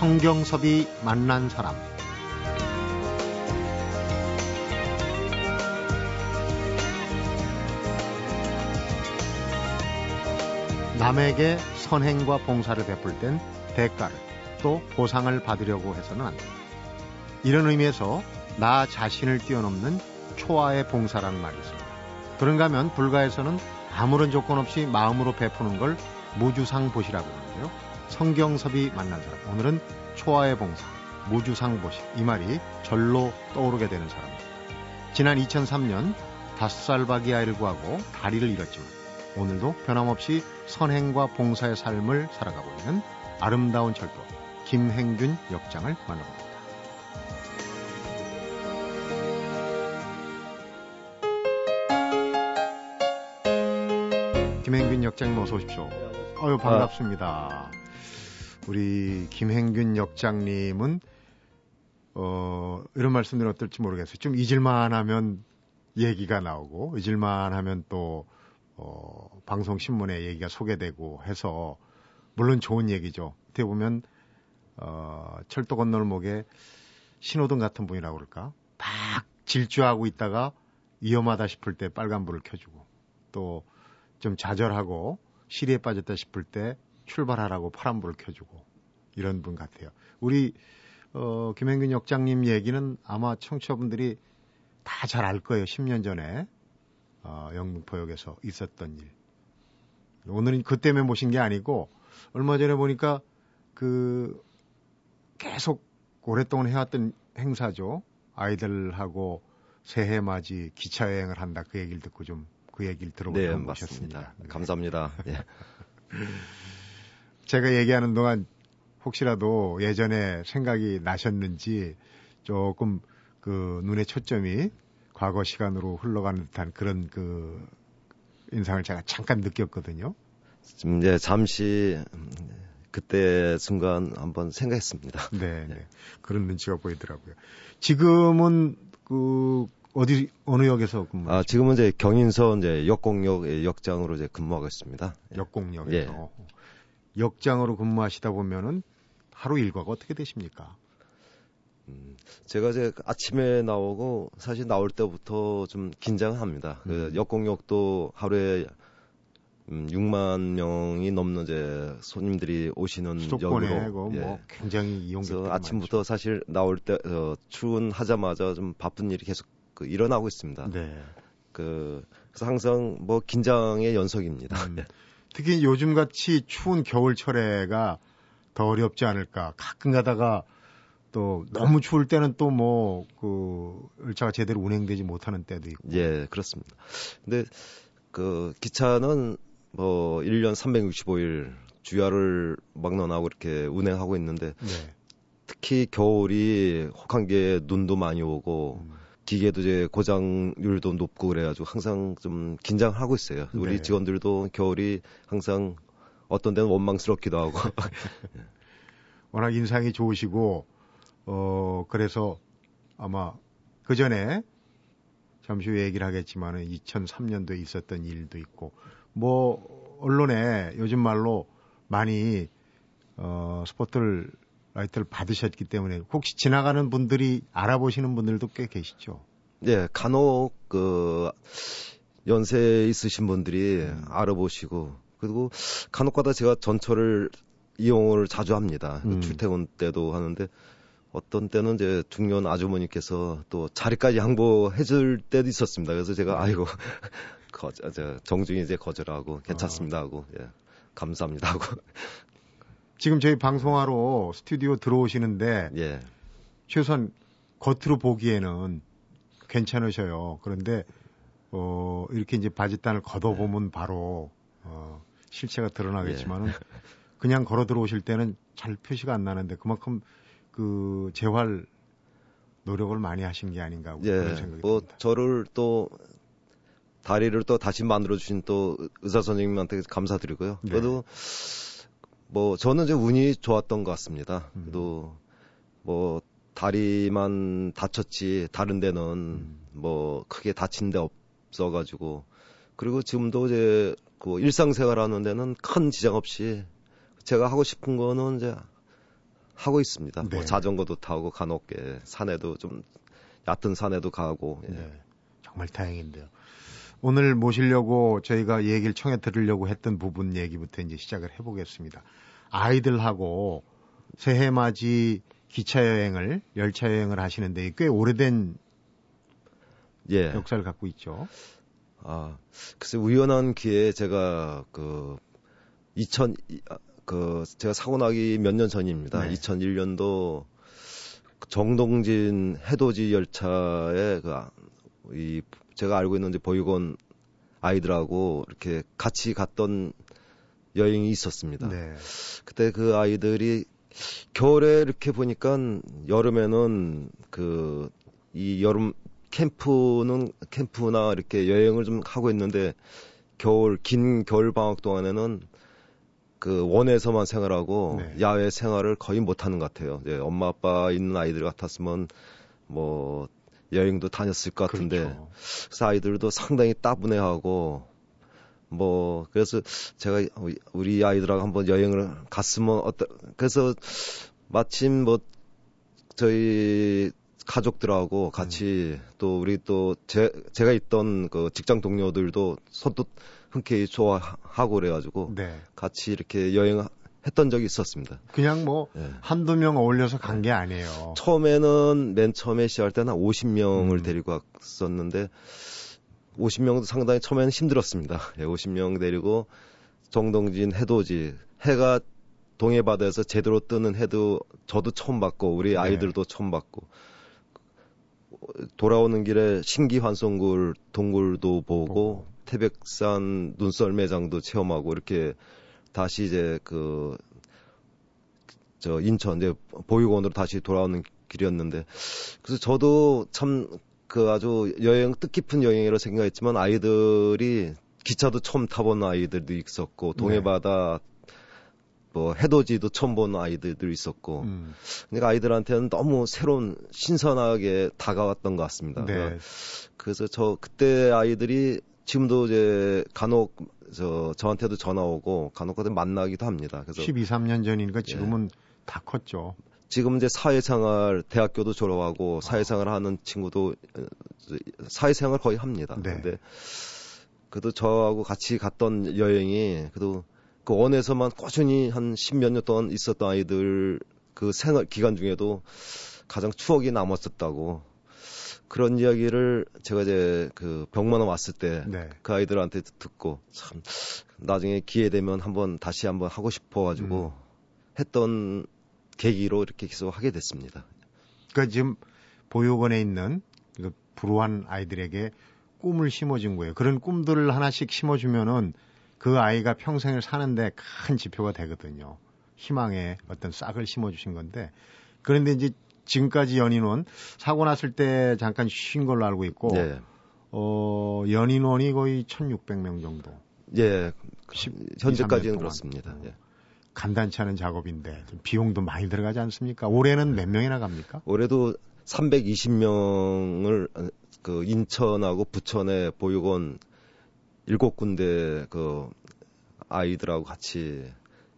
성경섭이 만난 사람 남에게 선행과 봉사를 베풀 땐 대가를 또 보상을 받으려고 해서는 안 된다. 이런 의미에서 나 자신을 뛰어넘는 초아의 봉사라는 말이 있습니다. 그런가 하면 불가에서는 아무런 조건 없이 마음으로 베푸는 걸 무주상 보시라고 하는데요. 성경섭이 만난 사람. 오늘은 초아의 봉사, 무주상보시. 이 말이 절로 떠오르게 되는 사람입니다. 지난 2003년 다섯 살 박이 아이를 구하고 다리를 잃었지만 오늘도 변함없이 선행과 봉사의 삶을 살아가고 있는 아름다운 철도 김행균 역장을 만나봅니다. 김행균 역장님 어서 오십시오. 어유 반갑습니다. 우리 김행균 역장님은 어, 이런 말씀드리 어떨지 모르겠어요. 좀 잊을만 하면 얘기가 나오고 잊을만 하면 또 어, 방송 신문에 얘기가 소개되고 해서 물론 좋은 얘기죠. 어떻게 보면 어, 철도 건널목에 신호등 같은 분이라고 그럴까? 막 질주하고 있다가 위험하다 싶을 때 빨간불을 켜주고 또 좀 좌절하고 시리에 빠졌다 싶을 때 출발하라고 파란불을 켜주고 이런 분 같아요. 우리 어, 김행균 역장님 얘기는 아마 청취자분들이 다 잘 알 거예요. 10년 전에 어, 영등포역에서 있었던 일. 오늘은 그 때문에 모신 게 아니고 얼마 전에 보니까 그 계속 오랫동안 해왔던 행사죠. 아이들하고 새해 맞이 기차 여행을 한다 그 얘기를 듣고 좀 그 얘기를 들어보고 네, 오셨습니다. 네. 감사합니다. 예. 제가 얘기하는 동안 혹시라도 예전에 생각이 나셨는지 조금 그 눈의 초점이 과거 시간으로 흘러가는 듯한 그런 그 인상을 제가 잠깐 느꼈거든요. 지금 이제 잠시 그때 순간 한번 생각했습니다. 네, 네. 그런 눈치가 보이더라고요. 지금은 그 어디 어느 역에서 근무? 아 지금은 이제 경인선 이제 역공역 역장으로 이제 근무하고 있습니다. 역공역에서 예. 역장으로 근무하시다 보면은 하루 일과가 어떻게 되십니까? 음, 제가 이제 아침에 나오고 사실 나올 때부터 좀 긴장합니다. 그 음. 역공역도 하루에 음, 6만 명이 넘는 이제 손님들이 오시는 수도권에 역으로 그 예. 뭐 굉장히 그래서 아침부터 사실 나올 때 어, 출근하자마자 좀 바쁜 일이 계속 그 일어나고 있습니다. 많죠. 네. 그 그래서 항상 뭐 긴장의 연속입니다. 음. 특히 요즘 같이 추운 겨울철에가 더 어렵지 않을까. 가끔 가다가 또 너무 추울 때는 또 뭐 그 열차가 제대로 운행되지 못하는 때도 있고. 예, 그렇습니다. 근데 그 기차는 뭐 1년 365일 주야를 막론하고 이렇게 운행하고 있는데 네. 특히 겨울이 혹한 게 눈도 많이 오고 음. 기계도 이제 고장률도 높고 그래가지고 항상 좀 긴장하고 있어요. 우리 네. 직원들도 겨울이 항상 어떤 데는 원망스럽기도 하고 워낙 인상이 좋으시고 어 그래서 아마 그 전에 잠시 후에 얘기를 하겠지만은 2003년도에 있었던 일도 있고 뭐 언론에 요즘 말로 많이 어 스포트를 라이트를 받으셨기 때문에 혹시 지나가는 분들이 알아보시는 분들도 꽤 계시죠. 예, 간혹 그 연세 있으신 분들이 음. 알아보시고 그리고 간혹가다 제가 전철을 이용을 자주 합니다. 음. 출퇴근 때도 하는데 어떤 때는 이제 중년 아주머니께서 또 자리까지 양보해 줄 때도 있었습니다. 그래서 제가 아이고 거, 저, 정중히 이제 거절하고 괜찮습니다 하고 예, 감사합니다 하고 지금 저희 방송하러 스튜디오 들어오시는데 예. 최소한 겉으로 보기에는 괜찮으셔요. 그런데 어 이렇게 이제 바짓단을 걷어보면 바로 어 실체가 드러나겠지만은 그냥 걸어 들어오실 때는 잘 표시가 안 나는데 그만큼 그 재활 노력을 많이 하신 게 아닌가 하고 그런 예, 생각이 뭐 듭니다. 저를 또 다리를 또 다시 만들어 주신 또 의사 선생님한테 감사드리고요. 네. 그래도 뭐 저는 이제 운이 좋았던 것 같습니다. 음. 그래도 뭐 다리만 다쳤지 다른 데는 음. 뭐 크게 다친 데 없어가지고 그리고 지금도 이제 그 일상생활 하는 데는 큰 지장 없이 제가 하고 싶은 거는 이제 하고 있습니다. 뭐 네. 뭐 자전거도 타고 간혹게 산에도 좀 얕은 산에도 가고. 예. 네. 정말 다행인데요. 오늘 모시려고 저희가 얘기를 청해 들으려고 했던 부분 얘기부터 이제 시작을 해보겠습니다. 아이들하고 새해 맞이 기차 여행을 열차 여행을 하시는데 꽤 오래된 예. 역사를 갖고 있죠. 아, 글쎄 우연한 기회에 제가 그 2000, 아, 그 제가 사고 나기 몇 년 전입니다. 네. 2001년도 정동진 해돋이 열차에 그 이 제가 알고 있는 이제 보육원 아이들하고 이렇게 같이 갔던 여행이 있었습니다. 네. 그때 그 아이들이 겨울에 이렇게 보니까 여름에는 그 이 여름 캠프는 캠프나 이렇게 여행을 좀 하고 있는데 겨울 긴 겨울 방학 동안에는 그 원에서만 생활하고 네. 야외 생활을 거의 못 하는 것 같아요. 이제 엄마 아빠 있는 아이들 같았으면 뭐 여행도 다녔을 것 같은데 그렇죠. 그래서 아이들도 상당히 따분해하고 뭐 그래서 제가 우리 아이들하고 한번 여행을 갔으면 어떠 그래서 마침 뭐 저희 가족들하고 같이 음. 또 우리 또 제, 제가 있던 그 직장 동료들도 선뜻 흔쾌히 좋아하고 그래가지고 네. 같이 이렇게 여행 했던 적이 있었습니다. 그냥 뭐 네. 한두 명 어울려서 간 게 아니에요. 처음에는 맨 처음에 시작할 때는 한 50명을 음. 데리고 갔었는데 50명도 상당히 처음에는 힘들었습니다. 예, 50명 데리고 정동진 해돋이 해가 동해 바다에서 제대로 뜨는 해도 저도 처음 봤고 우리 네. 아이들도 네. 처음 봤고 돌아오는 길에 신기환송굴 동굴도 보고 어. 태백산 눈썰매장도 체험하고 이렇게 다시 이제 그 저 인천 이제 보육원으로 다시 돌아오는 길이었는데 그래서 저도 참 그 아주 여행 뜻깊은 여행이라고 생각했지만 아이들이 기차도 처음 타본 아이들도 있었고 동해바다 네. 뭐 해돋이도 처음 본 아이들도 있었고 음. 그러니까 아이들한테는 너무 새로운 신선하게 다가왔던 것 같습니다. 네. 그래서 저 그때 아이들이 지금도 이제 간혹 저 저한테도 전화 오고 간혹 가다 만나기도 합니다. 그래서 12, 3년 전이니까 지금은 예. 다 컸죠. 지금 이제 사회생활 대학교도 졸업하고 아. 사회생활 하는 친구도 어, 사회생활 거의 합니다. 네. 근데 그래도 저하고 같이 갔던 여행이 그래도 그 원에서만 꾸준히 한 십몇 년 동안 있었던 아이들 그 생활 기간 중에도 가장 추억이 남았었다고 그런 이야기를 제가 이제 그 병만원 왔을 때그 네. 그 아이들한테 듣고 참 나중에 기회 되면 한번 다시 한번 하고 싶어 가지고 음. 했던 계기로 이렇게 계속 하게 됐습니다. 그러니까 지금 보육원에 있는 그 불우한 아이들에게 꿈을 심어준 거예요. 그런 꿈들을 하나씩 심어주면은 그 아이가 평생을 사는데 큰 지표가 되거든요. 희망의 어떤 싹을 심어주신 건데 그런데 이제 지금까지 연인원 사고 났을 때 잠깐 쉰 걸로 알고 있고 네. 어 연인원이 거의 1,600명 정도. 예. 10, 현재까지는 그렇습니다. 예. 간단치 않은 작업인데 비용도 많이 들어가지 않습니까? 올해는 몇 명이나 갑니까? 올해도 320명을 그 인천하고 부천의 보육원 일곱 군데 그 아이들하고 같이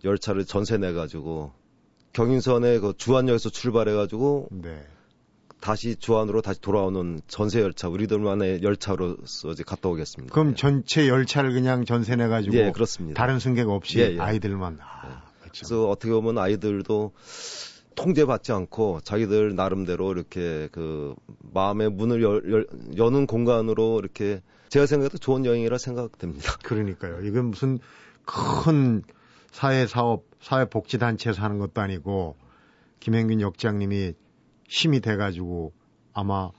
열차를 전세 내 가지고 경인선에 그 주안역에서 출발해 가지고 네. 다시 주안으로 다시 돌아오는 전세 열차 우리들만의 열차로서 이제 갔다 오겠습니다. 그럼 예. 전체 열차를 그냥 전세 내 가지고 예, 그렇습니다. 다른 승객 없이 예, 예. 아이들만 아, 예. 그렇죠. 그래서 어떻게 보면 아이들도 통제받지 않고 자기들 나름대로 이렇게 그 마음의 문을 열, 열, 여는 공간으로 이렇게 제가 생각해도 좋은 여행이라 생각됩니다. 그러니까요. 이건 무슨 큰 사회사업, 사회복지단체에서 하는 것도 아니고 김행균 역장님이 힘이 돼가지고 아마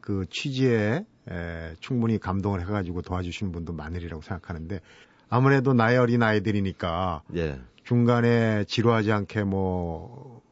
그 취지에 에, 충분히 감동을 해가지고 도와주시는 분도 많으리라고 생각하는데 아무래도 나이 어린 아이들이니까 예. 중간에 지루하지 않게 뭐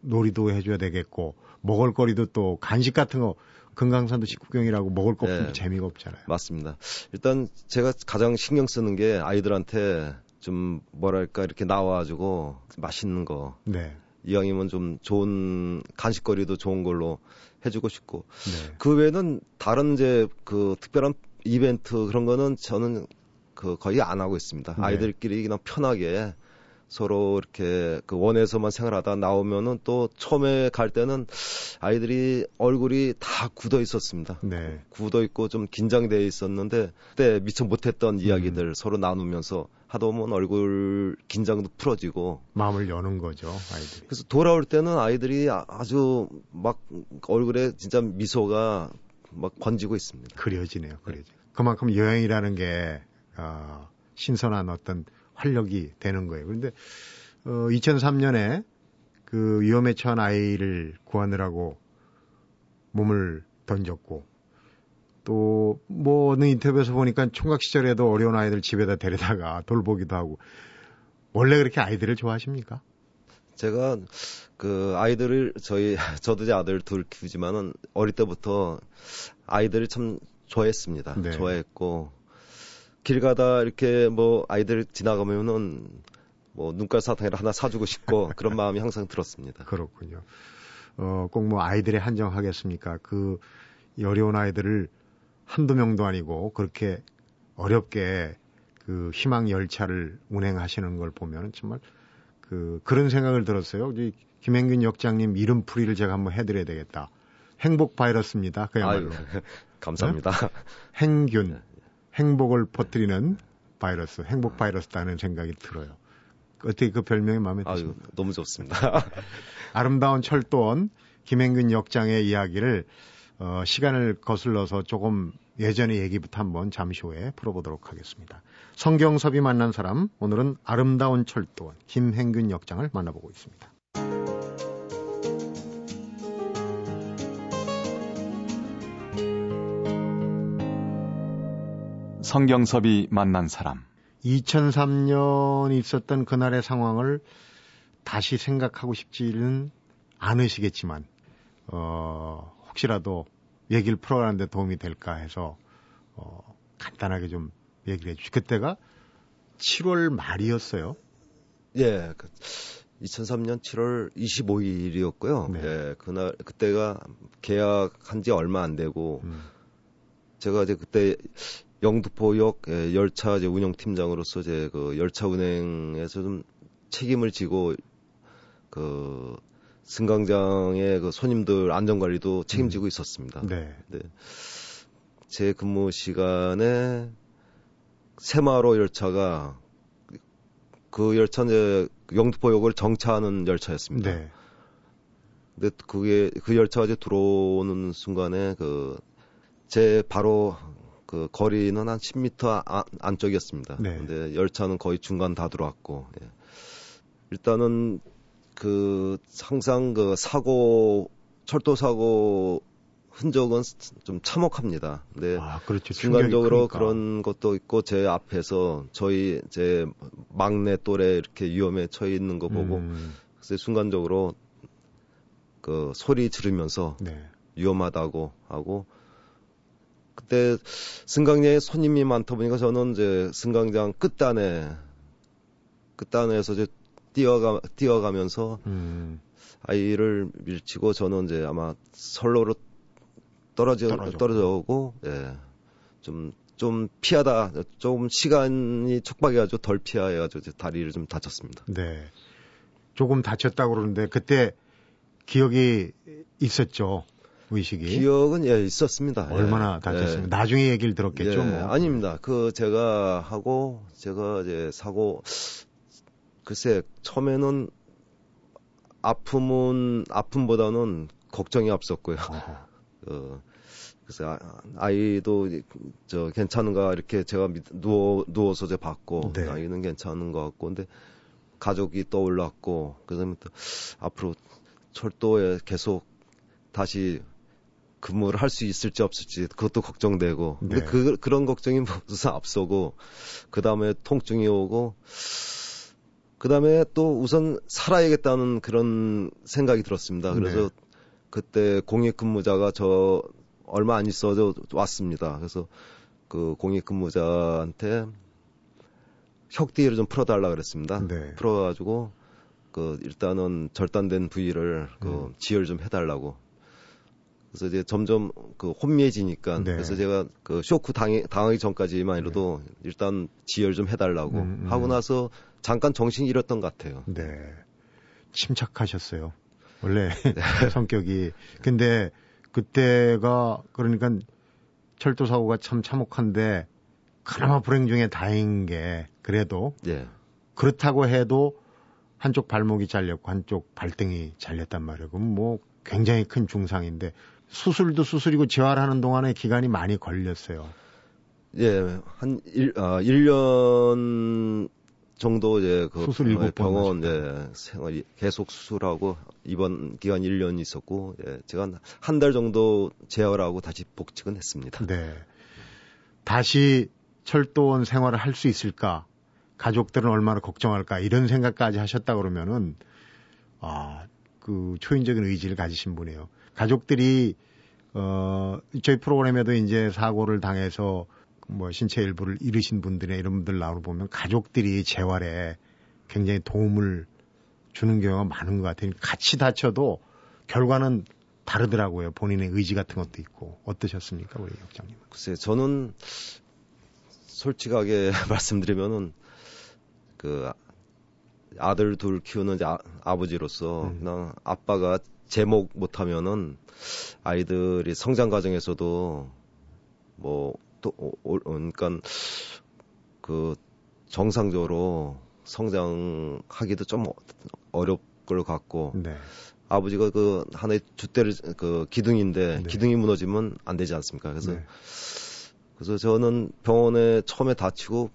놀이도 해줘야 되겠고 먹을거리도 또 간식 같은 거 금강산도 식구경이라고 먹을 거 없으면 네. 재미가 없잖아요. 맞습니다. 일단 제가 가장 신경 쓰는 게 아이들한테 좀 뭐랄까 이렇게 나와가지고 맛있는 거. 네. 이왕이면 좀 좋은 간식거리도 좋은 걸로 해주고 싶고 네. 그 외에는 다른 이제 그 특별한 이벤트 그런 거는 저는 그 거의 안 하고 있습니다. 네. 아이들끼리 그냥 편하게 서로 이렇게 그 원에서만 생활하다 나오면은 또 처음에 갈 때는 아이들이 얼굴이 다 굳어 있었습니다. 네. 굳어 있고 좀 긴장돼 있었는데 그때 미처 못했던 이야기들 음. 서로 나누면서 하다 보면 얼굴 긴장도 풀어지고 마음을 여는 거죠 아이들이. 그래서 돌아올 때는 아이들이 아, 아주 막 얼굴에 진짜 미소가 막 번지고 있습니다. 그려지네요, 그려지. 그만큼 여행이라는 게 어, 신선한 어떤 활력이 되는 거예요. 그런데 어, 2003년에 그 위험에 처한 아이를 구하느라고 몸을 던졌고 또뭐 어느 인터뷰에서 보니까 총각 시절에도 어려운 아이들 집에다 데려다가 돌보기도 하고 원래 그렇게 아이들을 좋아하십니까? 제가 그 아이들을 저희 저도 제 아들 둘 키우지만은 어릴 때부터 아이들을 참 좋아했습니다. 네. 좋아했고 길 가다 이렇게 뭐 아이들 지나가면은 뭐 눈깔 사탕이라 하나 사주고 싶고 그런 마음이 항상 들었습니다. 그렇군요. 어, 꼭 뭐 아이들의 한정하겠습니까? 그 어려운 아이들을 한두 명도 아니고 그렇게 어렵게 그 희망 열차를 운행하시는 걸 보면 정말 그 그런 생각을 들었어요. 이 김행균 역장님 이름풀이를 제가 한번 해드려야 되겠다. 행복 바이러스입니다. 그야말로. 아유, 감사합니다. 네? 행균. 행복을 퍼뜨리는 바이러스, 행복 바이러스다는 생각이 들어요. 어떻게 그 별명이 마음에 드십니까? 아유, 너무 좋습니다. 아름다운 철도원 김행균 역장의 이야기를 어, 시간을 거슬러서 조금 예전의 얘기부터 한번 잠시 후에 풀어보도록 하겠습니다. 성경섭이 만난 사람, 오늘은 아름다운 철도원 김행균 역장을 만나보고 있습니다. 성경섭이 만난 사람. 2003년 있었던 그날의 상황을 다시 생각하고 싶지는 않으시겠지만, 어, 혹시라도 얘기를 풀어가는데 도움이 될까 해서, 어, 간단하게 좀 얘기를 해주시. 그때가 7월 말이었어요. 예, 그 2003년 7월 25일이었고요. 네. 예, 그날 그때가 계약한 지 얼마 안 되고 음. 제가 이제 그때 영등포역 예, 열차 이제 운영팀장으로서 이제 그 열차 운행에서 좀 책임을 지고 그 승강장의 그 손님들 안전 관리도 책임지고 음. 있었습니다. 네. 네. 제 근무 시간에 새마로 열차가 그 열차는 영등포역을 정차하는 열차였습니다. 네. 근데 그게 그 열차가 이제 들어오는 순간에 그 제 바로 그 거리는 한 10m 안, 안쪽이었습니다. 네. 근데 열차는 거의 중간 다 들어왔고 예. 일단은 그 항상 그 사고 철도 사고 흔적은 좀 참혹합니다. 근데 아, 그렇죠. 순간적으로 그런 것도 있고 제 앞에서 저희 제 막내 또래 이렇게 위험에 처해 있는 거 보고 음. 그래서 순간적으로 그 소리 지르면서 네. 위험하다고 하고 그때 승강장에 손님이 많다 보니까 저는 이제 승강장 끝단에 끝단에서 이제 뛰어가 뛰어가면서 음. 아이를 밀치고 저는 이제 아마 선로로 떨어져 떨어져고 예. 좀좀 피하다 좀 시간이 촉박해가지고 덜 피해가지고 이제 다리를 좀 다쳤습니다. 네. 조금 다쳤다고 그러는데 그때 기억이 있었죠. 의식이 기억은 예 있었습니다. 얼마나 예. 다쳤습니까? 예. 나중에 얘기를 들었겠죠. 예. 뭐. 아닙니다. 그 제가 하고 제가 이제 사고 글쎄 처음에는 아픔은 아픔보다는 걱정이 앞섰고요. 어, 그래서 아, 아이도 저 괜찮은가 이렇게 제가 누워 누워서 제 봤고 네. 아이는 괜찮은 것 같고 근데 가족이 떠올랐고 그다음에 또 앞으로 철도에 계속 다시 근무를 할 수 있을지 없을지 그것도 걱정되고 근데 네. 그 그런 걱정이 우선 앞서고 그 다음에 통증이 오고 그 다음에 또 우선 살아야겠다는 그런 생각이 들었습니다. 그래서 네. 그때 공익근무자가 저 얼마 안 있어도 왔습니다. 그래서 그 공익근무자한테 혁띠를 좀 풀어달라 그랬습니다. 네. 풀어가지고 그 일단은 절단된 부위를 그 음. 지혈 좀 해달라고 그래서 이제 점점 그 혼미해지니까 네. 그래서 제가 그 쇼크 당해, 당하기 전까지만 해도 네. 일단 지혈 좀 해달라고 음, 음. 하고 나서 잠깐 정신이 잃었던 것 같아요. 네. 침착하셨어요. 원래 네. 성격이. 근데 그때가 그러니까 철도 사고가 참 참혹한데 그나마 불행 중에 다행인 게 그래도 예. 그렇다고 해도 한쪽 발목이 잘렸고 한쪽 발등이 잘렸단 말이에요. 그럼 뭐 굉장히 큰 중상인데 수술도 수술이고 재활하는 동안에 기간이 많이 걸렸어요. 예, 한 1, 아, 1년 정도 이제 그 수술 어, 병원 예, 생활 계속 수술하고 입원 기간 1년 있었고 예, 제가 한 달 정도 재활하고 다시 복직은 했습니다. 네. 다시 철도원 생활을 할 수 있을까? 가족들은 얼마나 걱정할까? 이런 생각까지 하셨다 그러면은 아, 그 초인적인 의지를 가지신 분이에요. 가족들이 어 저희 프로그램에도 이제 사고를 당해서 뭐 신체 일부를 잃으신 분들의 이런 분들 나오고 보면 가족들이 재활에 굉장히 도움을 주는 경우가 많은 것 같아요. 같이 다쳐도 결과는 다르더라고요. 본인의 의지 같은 것도 있고 어떠셨습니까, 우리 역장님? 글쎄, 저는 솔직하게 말씀드리면은 그 아들 둘 키우는 아, 버지로서 음. 그냥 아빠가 제목 못하면은 아이들이 성장 과정에서도 뭐또 어, 그러니까 그 정상적으로 성장하기도 좀 어렵 걸 같고 네. 아버지가 그 하나의 주대를 그 기둥인데 네. 기둥이 무너지면 안 되지 않습니까? 그래서 네. 그래서 저는 병원에 처음에 다치고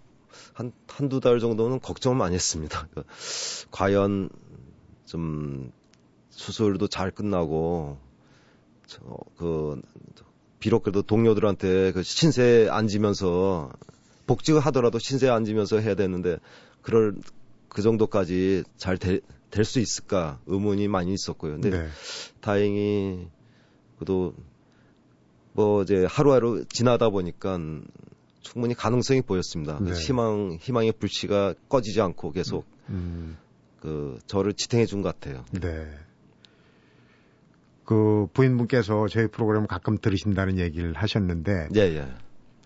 한 한두 달 정도는 걱정을 많이 했습니다. 그 과연 좀 수술도 잘 끝나고 저그 비록 그래도 동료들한테 그 신세 앉으면서 복직을 하더라도 신세 앉으면서 해야 되는데 그럴 그 정도까지 잘 될 수 있을까 의문이 많이 있었고요. 근데 네. 다행히 그래도 뭐 이제 하루하루 지나다 보니까 충분히 가능성이 보였습니다. 네. 희망 희망의 불씨가 꺼지지 않고 계속 음. 그 저를 지탱해 준 것 같아요. 네. 그 부인분께서 저희 프로그램 가끔 들으신다는 얘기를 하셨는데 예, 예.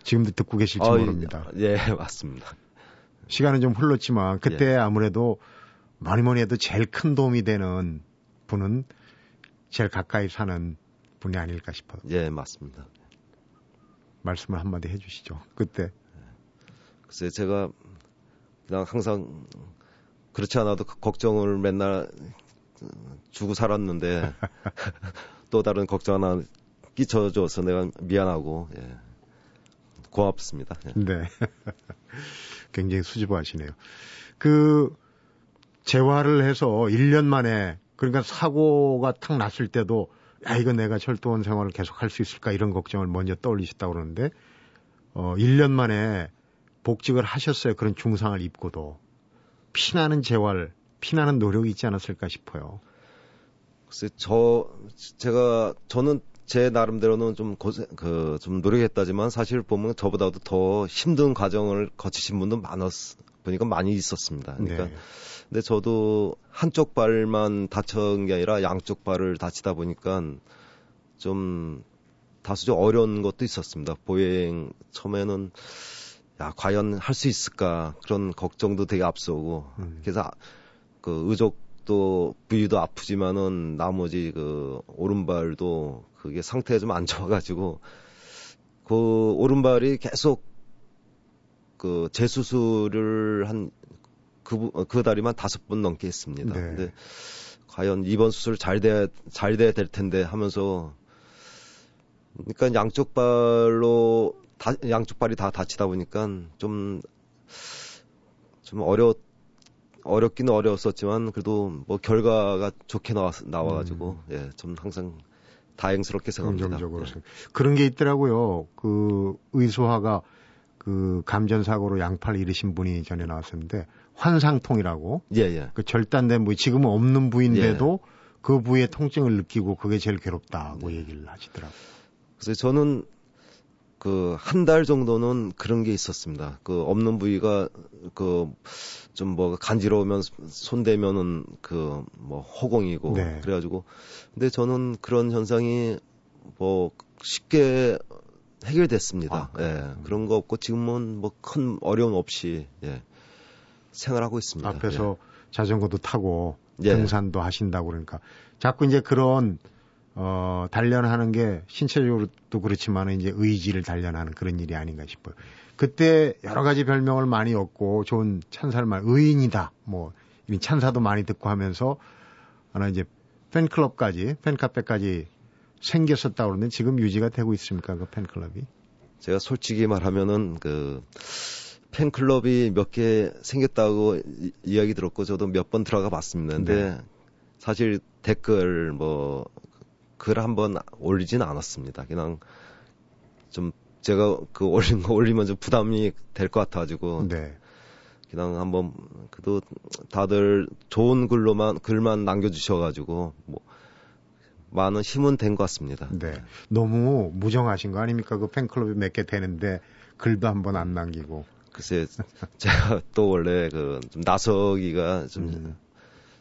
지금도 듣고 계실지 어, 모릅니다. 예, 맞습니다. 시간은 좀 흘렀지만 그때 예. 아무래도 뭐니 뭐니 해도 제일 큰 도움이 되는 분은 제일 가까이 사는 분이 아닐까 싶어요. 예, 맞습니다. 말씀을 한마디 해주시죠. 그때. 글쎄, 제가 그냥 항상 그렇지 않아도 걱정을 맨날 주고 살았는데 또 다른 걱정 하나 끼쳐줘서 내가 미안하고 예. 고맙습니다. 예. 네. 굉장히 수줍어하시네요. 그 재활을 해서 1년 만에 그러니까 사고가 탁 났을 때도 야 이거 내가 철도원 생활을 계속 할 수 있을까 이런 걱정을 먼저 떠올리셨다고 그러는데 어 1년 만에 복직을 하셨어요. 그런 중상을 입고도 피나는 재활, 피나는 노력이 있지 않았을까 싶어요. 글쎄 저 제가 저는 제 나름대로는 좀 고생 그 좀 노력했다지만 사실 보면 저보다도 더 힘든 과정을 거치신 분도 많았 보니까 많이 있었습니다. 그러니까 네. 근데 저도 한쪽 발만 다친 게 아니라 양쪽 발을 다치다 보니까 좀 다소 좀 어려운 것도 있었습니다. 보행 처음에는 야 과연 할 수 있을까 그런 걱정도 되게 앞서고 음. 그래서 그 의족도 부위도 아프지만은 나머지 그 오른발도 그게 상태가 좀 안 좋아가지고 그 오른발이 계속 그 재수술을 한 그, 그 다리만 다섯 번 넘게 했습니다. 네. 근데 과연 이번 수술 잘 돼야, 잘 돼야 될 텐데 하면서 그러니까 양쪽 발로 다, 양쪽 발이 다 다치다 보니까 좀, 좀 어려, 어렵기는 어려웠었지만 그래도 뭐 결과가 좋게 나와, 나와가지고 음. 예, 좀 항상 다행스럽게 생각합니다. 긍정적으로 예. 그런 게 있더라고요. 그 의소화가 그 감전 사고로 양팔 잃으신 분이 전에 나왔었는데 환상통이라고. 예, 예. 그 절단된 부위, 지금은 없는 부위인데도 예. 그 부위의 통증을 느끼고 그게 제일 괴롭다고 네. 얘기를 하시더라고요. 그래서 저는 그 한 달 정도는 그런 게 있었습니다. 그 없는 부위가 그 좀 뭐 간지러우면 손대면은 그 뭐 허공이고 네. 그래가지고 근데 저는 그런 현상이 뭐 쉽게 해결됐습니다. 아, 예. 그런 거 없고 지금은 뭐 큰 어려움 없이 예. 생활하고 있습니다. 앞에서 예. 자전거도 타고 예. 등산도 하신다고 그러니까 자꾸 이제 그런 어 단련하는 게 신체적으로도 그렇지만 이제 의지를 단련하는 그런 일이 아닌가 싶어요. 그때 여러 가지 별명을 많이 얻고 좋은 찬사를 많이 의인이다 뭐 이런 찬사도 많이 듣고 하면서 하나 이제 팬클럽까지 팬카페까지 생겼었다 그러는데 지금 유지가 되고 있습니까 그 팬클럽이? 제가 솔직히 말하면은 그 팬클럽이 몇 개 생겼다고 이, 이야기 들었고 저도 몇 번 들어가 봤습니다. 근데 네. 사실 댓글 뭐 글 한번 올리진 않았습니다. 그냥 좀 제가 그 올린 거 올리면 좀 부담이 될 것 같아가지고 네. 그냥 한번 그래도 다들 좋은 글로만 글만 남겨주셔가지고 뭐 많은 힘은 된 것 같습니다. 네. 너무 무정하신 거 아닙니까? 그 팬클럽이 몇 개 되는데 글도 한번 안 남기고. 글쎄, 제가 또 원래 그 좀 나서기가 좀 음.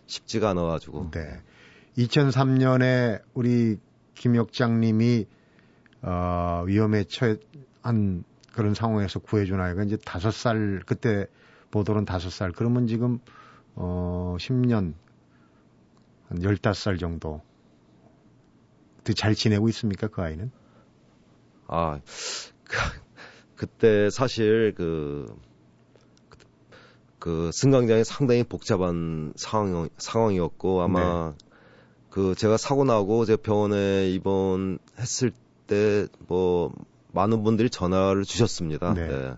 쉽지가 않아가지고. 네. 2003년에 우리 김역장님이 어, 위험에 처한 그런 상황에서 구해준 아이가 이제 다섯 살 그때 보도는 다섯 살 그러면 지금 어 10년 한 열다섯 살 정도 잘 지내고 있습니까 그 아이는? 아 그, 그때 사실 그, 그 승강장이 상당히 복잡한 상황, 상황이었고 아마 네. 그 제가 사고 나고 제가 병원에 입원했을 때 뭐 많은 분들이 전화를 주셨습니다. 네. 네.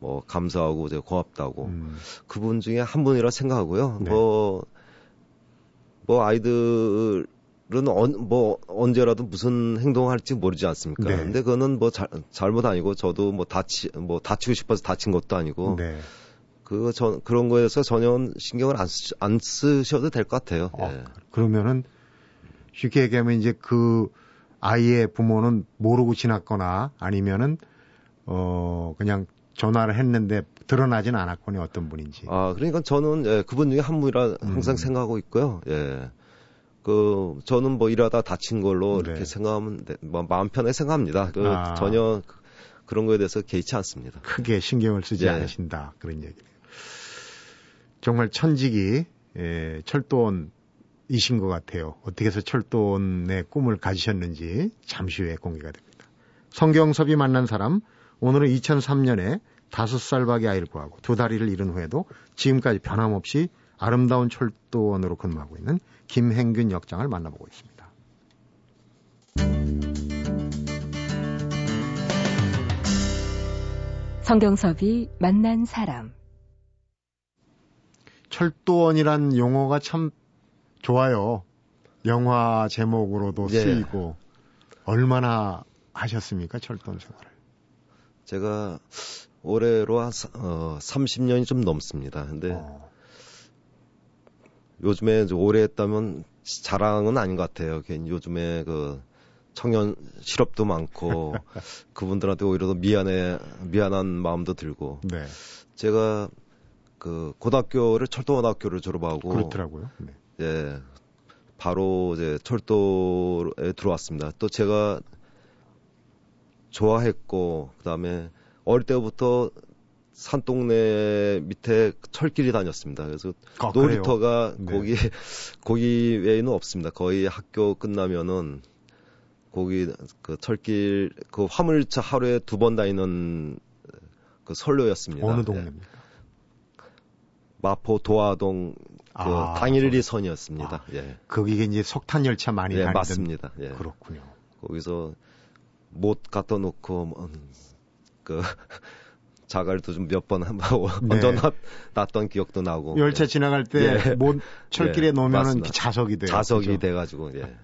뭐 감사하고 제가 고맙다고 음. 그분 중에 한 분이라 생각하고요. 네. 뭐뭐 뭐 아이들 은 언, 뭐 언제라도 무슨 행동을 할지 모르지 않습니까? 네. 근데 그거는 뭐 잘, 잘못 아니고 저도 뭐 다치 뭐 다치고 싶어서 다친 것도 아니고 네. 그거 전 그런 거에서 전혀 신경을 안, 쓰, 안 쓰셔도 될 것 같아요. 어, 예. 그러면은 쉽게 얘기하면 이제 그 아이의 부모는 모르고 지났거나 아니면은 어 그냥 전화를 했는데 드러나진 않았거니 어떤 분인지. 아 그러니까 저는 예, 그분 중에 한 분이라 항상 음. 생각하고 있고요. 예. 그 저는 뭐 일하다 다친 걸로 네. 이렇게 생각하면 뭐 마음 편하게 생각합니다. 그 아. 전혀 그런 거에 대해서 개의치 않습니다. 크게 신경을 쓰지 예. 않으신다 그런 얘기네요. 정말 천직이 예, 철도원 이신 것 같아요. 어떻게 해서 철도원의 꿈을 가지셨는지 잠시 후에 공개가 됩니다. 성경섭이 만난 사람 오늘은 2003년에 다섯 살 밖의 아이를 구하고 두 다리를 잃은 후에도 지금까지 변함없이 아름다운 철도원으로 근무하고 있는 김행균 역장을 만나보고 있습니다. 성경섭이 만난 사람 철도원이란 용어가 참 좋아요. 영화 제목으로도 예. 쓰이고 얼마나 하셨습니까 철도원 생활을? 제가 올해로 한 어, 30년이 좀 넘습니다. 근데 어. 요즘에 오래 했다면 자랑은 아닌 것 같아요. 괜히 요즘에 그 청년 실업도 많고 그분들한테 오히려 더 미안해 미안한 마음도 들고. 네. 제가 그 고등학교를 철도고등학교를 졸업하고 그렇더라고요. 네. 예. 바로 이제 철도에 들어왔습니다. 또 제가 좋아했고 그다음에 어릴 때부터 산 동네 밑에 철길이 다녔습니다. 그래서 아, 놀이터가 네. 거기 거기 외에는 없습니다. 거의 학교 끝나면은 거기 그 철길 그 화물차 하루에 두 번 다니는 그 선로였습니다. 어느 동네입니까? 네. 마포 도화동 그 아, 당일리 선이었습니다. 아, 예. 거기 이제 석탄 열차 많이 예, 다니던 맞습니다. 예. 그렇군요. 거기서 못 갖다 놓고 뭐, 그 자갈도 좀 몇 번 한번 네. 얹어놨던 기억도 나고. 열차 예. 지나갈 때못 예. 철길에 예. 놓으면은 자석이 돼요. 자석이 그죠? 돼가지고 예.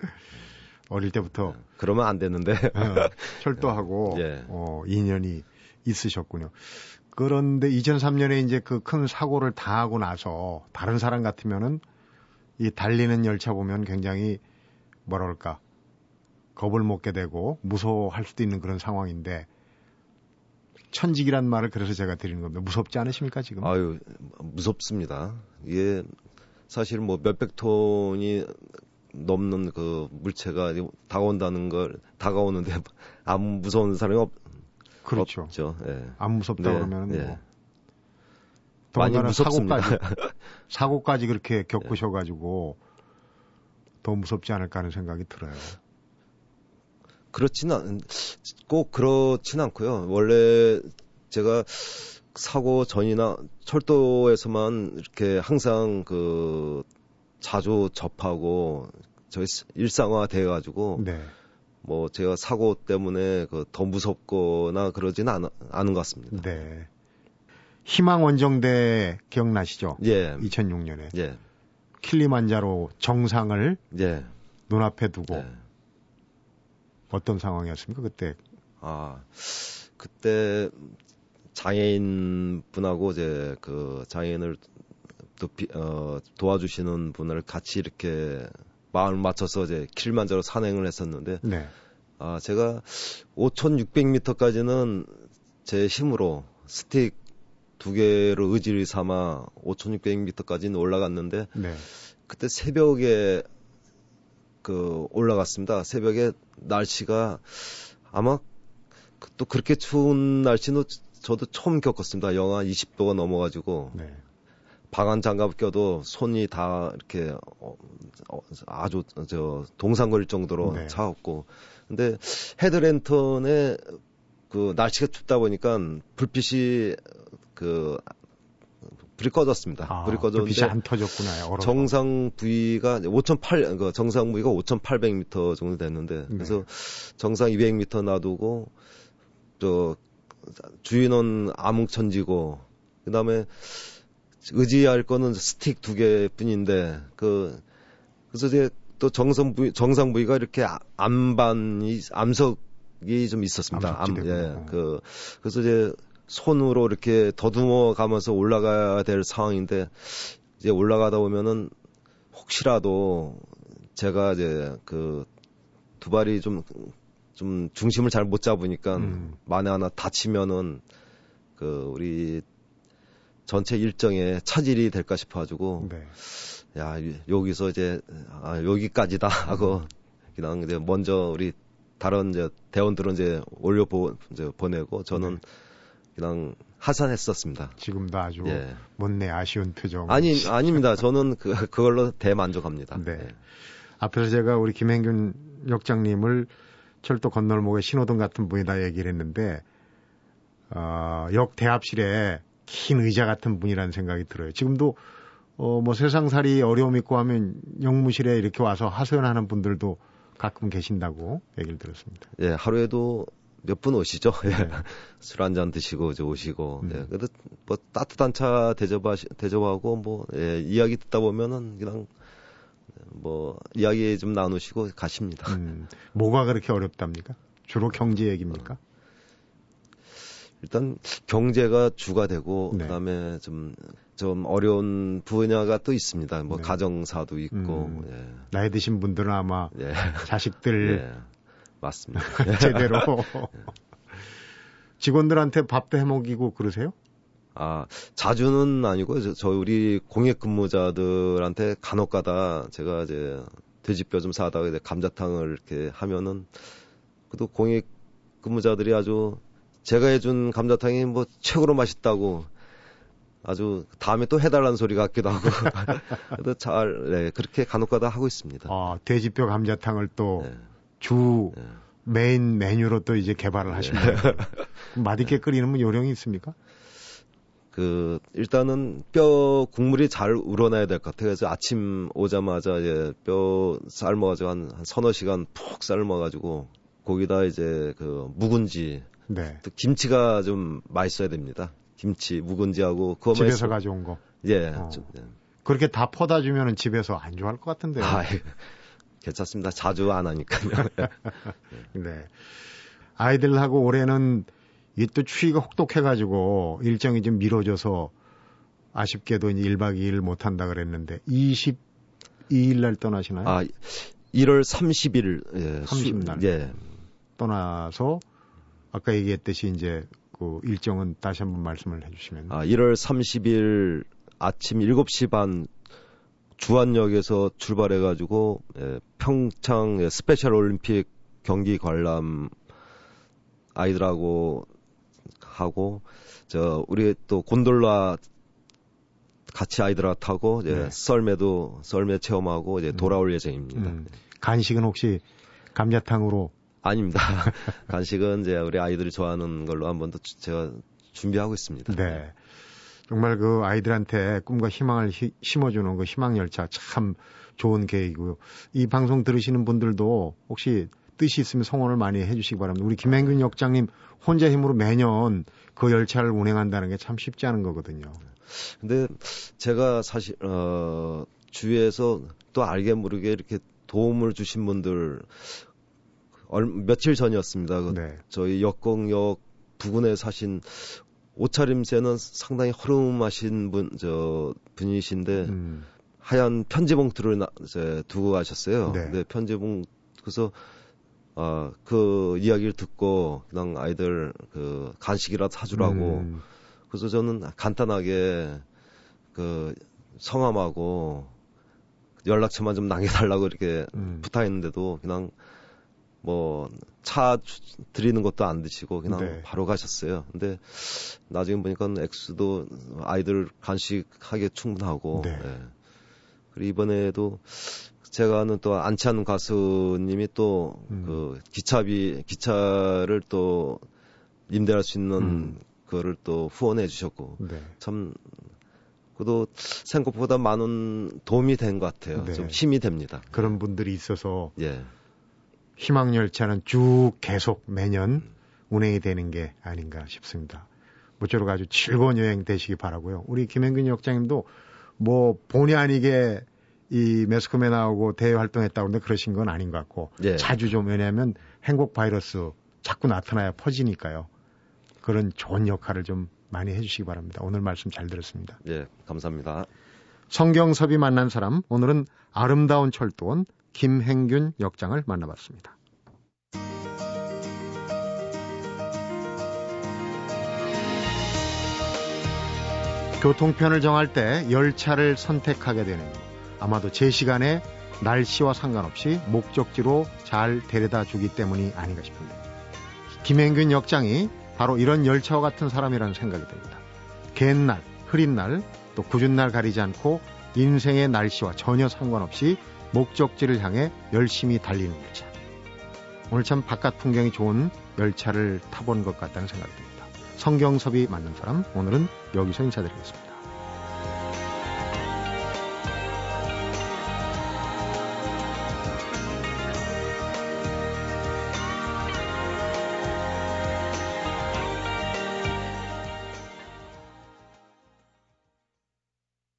어릴 때부터 예. 그러면 안 되는데 어, 철도하고 예. 어, 인연이 있으셨군요. 그런데 2003년에 이제 그 큰 사고를 당하고 나서 다른 사람 같으면은 이 달리는 열차 보면 굉장히 뭐랄까 겁을 먹게 되고 무서워할 수도 있는 그런 상황인데 천직이란 말을 그래서 제가 드리는 겁니다. 무섭지 않으십니까 지금? 아유 무섭습니다. 이게 사실 뭐 몇백 톤이 넘는 그 물체가 다가온다는 걸 다가오는데 아무 무서운 사람이 없 그렇죠. 없죠. 예. 안 무섭다 네, 그러면 예. 뭐 많이 무섭습니다. 사고까지 사고까지 그렇게 겪으셔가지고 더 무섭지 않을까 하는 생각이 들어요. 그렇지는 않, 꼭 그렇진 않고요. 원래 제가 사고 전이나 철도에서만 이렇게 항상 그 자주 접하고 저희 일상화 돼 가지고 네. 뭐 제가 사고 때문에 그 더 무섭거나 그러지는 않, 않은 것 같습니다. 네. 희망 원정대 기억나시죠? 예. 2006년에 예. 킬리만자로 정상을 예. 눈앞에 두고 예. 어떤 상황이었습니까 그때? 아, 그때 장애인 분하고 이제 그 장애인을 도피, 어, 도와주시는 분을 같이 이렇게 마음을 맞춰서 이제 킬만자로 산행을 했었는데, 네. 아, 제가 5,600m까지는 제 힘으로 스틱 두 개로 의지를 삼아 5,600m까지는 올라갔는데, 네. 그때 새벽에 그 올라갔습니다. 새벽에 날씨가 아마 그또 그렇게 추운 날씨는 저도 처음 겪었습니다. 영하 20도가 넘어가지고 네. 방한 장갑 껴도 손이 다 이렇게 어, 어, 아주 저 동상거릴 정도로 네. 차갑고 근데 헤드랜턴에 그 날씨가 춥다 보니까 불빛이 그 불이 꺼졌습니다. 아, 불이 불빛이 꺼졌는데 안 터졌구나. 얼어. 정상 부위가 5,800, 그 정상 부위가 5,800m 정도 됐는데, 네. 그래서 정상 200m 놔두고, 저, 주인은 암흑천지고, 그 다음에 의지할 거는 스틱 두 개 뿐인데, 그, 그래서 이제 또 정상 부위, 정상 부위가 이렇게 아- 암반이, 암석이 좀 있었습니다. 암, 암석지대구나. 예, 그, 그래서 이제 손으로 이렇게 더듬어 가면서 올라가야 될 상황인데 이제 올라가다 보면은 혹시라도 제가 이제 그 두 발이 좀, 좀 중심을 잘 못 잡으니까 음. 만에 하나 다치면은 그 우리 전체 일정에 차질이 될까 싶어가지고 네. 야 이- 여기서 이제 아, 여기까지다 하고 그냥 이제 먼저 우리 다른 이제 대원들은 이제 올려 보 이제 보내고 저는 그냥 하산했었습니다. 지금도 아주 예. 못내 아쉬운 표정. 아니 아닙니다. 저는 그 그걸로 대만족합니다. 네. 예. 앞에서 제가 우리 김행균 역장님을 철도 건널목의 신호등 같은 분이다 얘기를 했는데 어, 역 대합실에 긴 의자 같은 분이라는 생각이 들어요. 지금도 어, 뭐 세상살이 어려움 있고 하면 영무실에 이렇게 와서 하소연하는 분들도 가끔 계신다고 얘기를 들었습니다. 예, 하루에도 몇 분 오시죠? 예. 네. 술 한 잔 드시고 이제 오시고. 음. 예. 그래도 뭐 따뜻한 차 대접하시 대접하고 뭐 예, 이야기 듣다 보면은 그냥 뭐 이야기 좀 나누시고 가십니다. 음, 뭐가 그렇게 어렵답니까? 주로 경제 얘기입니까? 일단 경제가 주가 되고 네. 그다음에 좀좀 어려운 분야가 또 있습니다. 뭐 네. 가정사도 있고. 음. 나이 드신 분들은 아마 예. 예. 자식들 예. 맞습니다. 제대로 직원들한테 밥도 해먹이고 그러세요? 아, 자주는 아니고, 저, 저 우리 공익 근무자들한테 간혹 가다 제가 이제 돼지뼈 좀 사다가 이제 감자탕을 이렇게 하면은, 그래도 공익 근무자들이 아주 제가 해준 감자탕이 뭐 최고로 맛있다고 아주 다음에 또 해달라는 소리 같기도 하고. 그래도 잘, 네, 그렇게 간혹 가다 하고 있습니다. 아, 돼지뼈 감자탕을 또 네. 주 네. 메인 메뉴로 또 이제 개발을 하신 거예요. 그럼 맛있게 끓이는 뭐 요령이 있습니까? 그 일단은 뼈 국물이 잘 우러나야 될 것 같아요. 그래서 아침 오자마자 이제 뼈 삶아가지고 한, 한 서너 시간 푹 삶아가지고 거기다 이제 그 묵은지 네. 또 김치가 좀 맛있어야 됩니다. 김치 묵은지하고 그거만 집에서 있으면- 가져온 거. 예, 어. 좀, 예. 그렇게 다 퍼다 주면은 집에서 안 좋아할 것 같은데요. 아, 예. 괜찮습니다. 자주 안 하니까요. 네. 아이들하고 올해는 이또 추위가 혹독해가지고 일정이 좀 미뤄져서 아쉽게도 이제 1박 2일 못 한다 그랬는데 22일 날 떠나시나요? 아, 1월 30일 예, 30 날. 예. 떠나서 아까 얘기했듯이 이제 그 일정은 다시 한번 말씀을 해주시면. 아, 1월 30일 아침 7시 반 주안역에서 출발해가지고 예, 평창 예, 스페셜 올림픽 경기 관람 아이들하고 하고 저 우리 또 곤돌라 같이 아이들하고 타고 이제 네. 썰매도 썰매 체험하고 이제 돌아올 예정입니다. 음, 간식은 혹시 감자탕으로 아닙니다. 간식은 이제 우리 아이들이 좋아하는 걸로 한번 더 주- 제가 준비하고 있습니다. 네. 정말 그 아이들한테 꿈과 희망을 히- 심어주는 그 희망 열차 참 좋은 계획이고요. 이 방송 들으시는 분들도 혹시 뜻이 있으면 성원을 많이 해주시기 바랍니다. 우리 김행균 역장님 혼자 힘으로 매년 그 열차를 운행한다는 게 참 쉽지 않은 거거든요. 근데 제가 사실 어 주위에서 또 알게 모르게 이렇게 도움을 주신 분들 얼, 며칠 전이었습니다. 그 네. 저희 역공역 부근에 사신 옷차림새는 상당히 허름하신 분, 저, 분이신데, 음, 하얀 편지 봉투를 나, 이제 두고 가셨어요. 네. 근데 편지 봉, 그래서, 아, 그 이야기를 듣고, 그냥 아이들 그 간식이라도 사주라고. 음, 그래서 저는 간단하게 그 성함하고 연락처만 좀 남겨달라고 이렇게 음. 부탁했는데도 그냥 뭐 차 드리는 것도 안 드시고 그냥 네. 바로 가셨어요. 근데 나중에 보니까 액수도 아이들 간식하게 충분하고 네. 예. 그리고 이번에도 제가 아는 또 안치한 가수님이 또 음. 그 기차비 기차를 또 임대할 수 있는 음. 그거를 또 후원해 주셨고 네. 참 그도 생각보다 많은 도움이 된 것 같아요. 네. 좀 힘이 됩니다. 그런 분들이 있어서 예. 희망 열차는 쭉 계속 매년 운행이 되는 게 아닌가 싶습니다. 모쪼록 아주 즐거운 여행 되시기 바라고요. 우리 김행균 역장님도 뭐 본의 아니게 이 매스컴에 나오고 대외 활동했다고 하는데 그러신 건 아닌 것 같고 예. 자주 좀 왜냐하면 행복 바이러스 자꾸 나타나야 퍼지니까요. 그런 좋은 역할을 좀 많이 해주시기 바랍니다. 오늘 말씀 잘 들었습니다. 예, 감사합니다. 성경섭이 만난 사람 오늘은 아름다운 철도원 김행균 역장을 만나봤습니다. 교통편을 정할 때 열차를 선택하게 되는. 아마도 제 시간에 날씨와 상관없이 목적지로 잘 데려다 주기 때문이 아닌가 싶은데 김행균 역장이 바로 이런 열차와 같은 사람이라는 생각이 듭니다. 갠 날, 흐린 날, 또 굳은 날 가리지 않고 인생의 날씨와 전혀 상관없이 목적지를 향해 열심히 달리는 열차. 오늘 참 바깥 풍경이 좋은 열차를 타본 것 같다는 생각이 듭니다. 성경섭이 맞는 사람, 오늘은 여기서 인사드리겠습니다.